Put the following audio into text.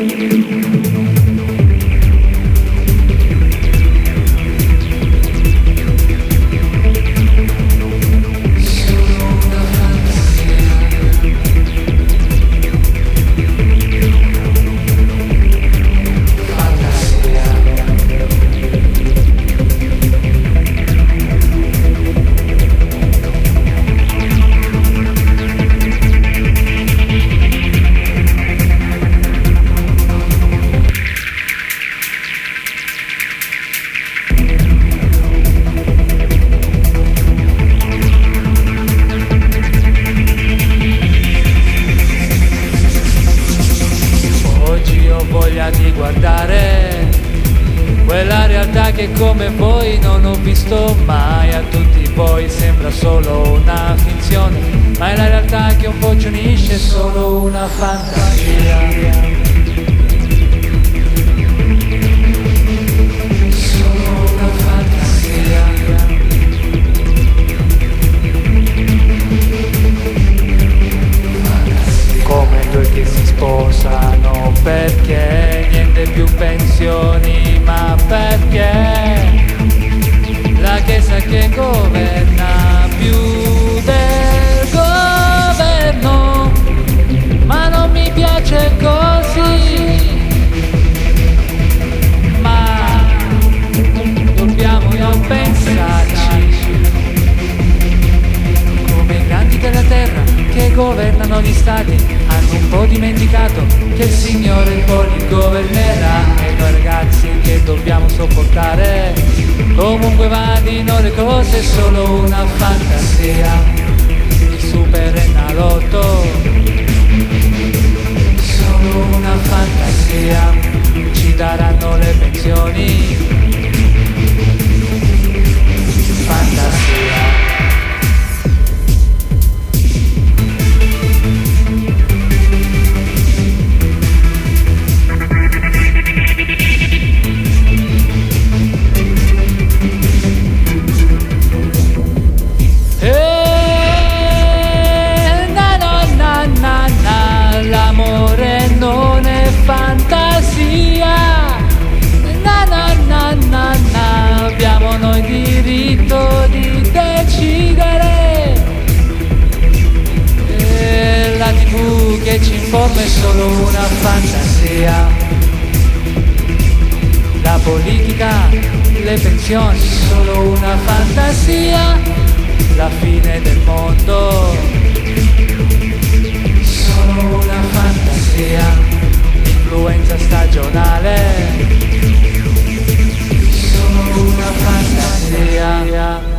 you. ho voglia di guardare quella realtà che come voi non ho visto mai. A tutti voi sembra solo una finzione ma è la realtà che un po' ci unisce solo una fantasia. Perché? Niente più pensioni ma perché un po' dimenticato che il Signore poi li governerà e noi ragazzi che dobbiamo sopportare. Comunque vadino le cose è solo una fantasia il super enalotto. Solo una fantasia ci daranno le pensioni come solo una fantasia. La politica, le pensioni, solo una fantasia. La fine del mondo, solo una fantasia. L'influenza stagionale, solo una fantasia.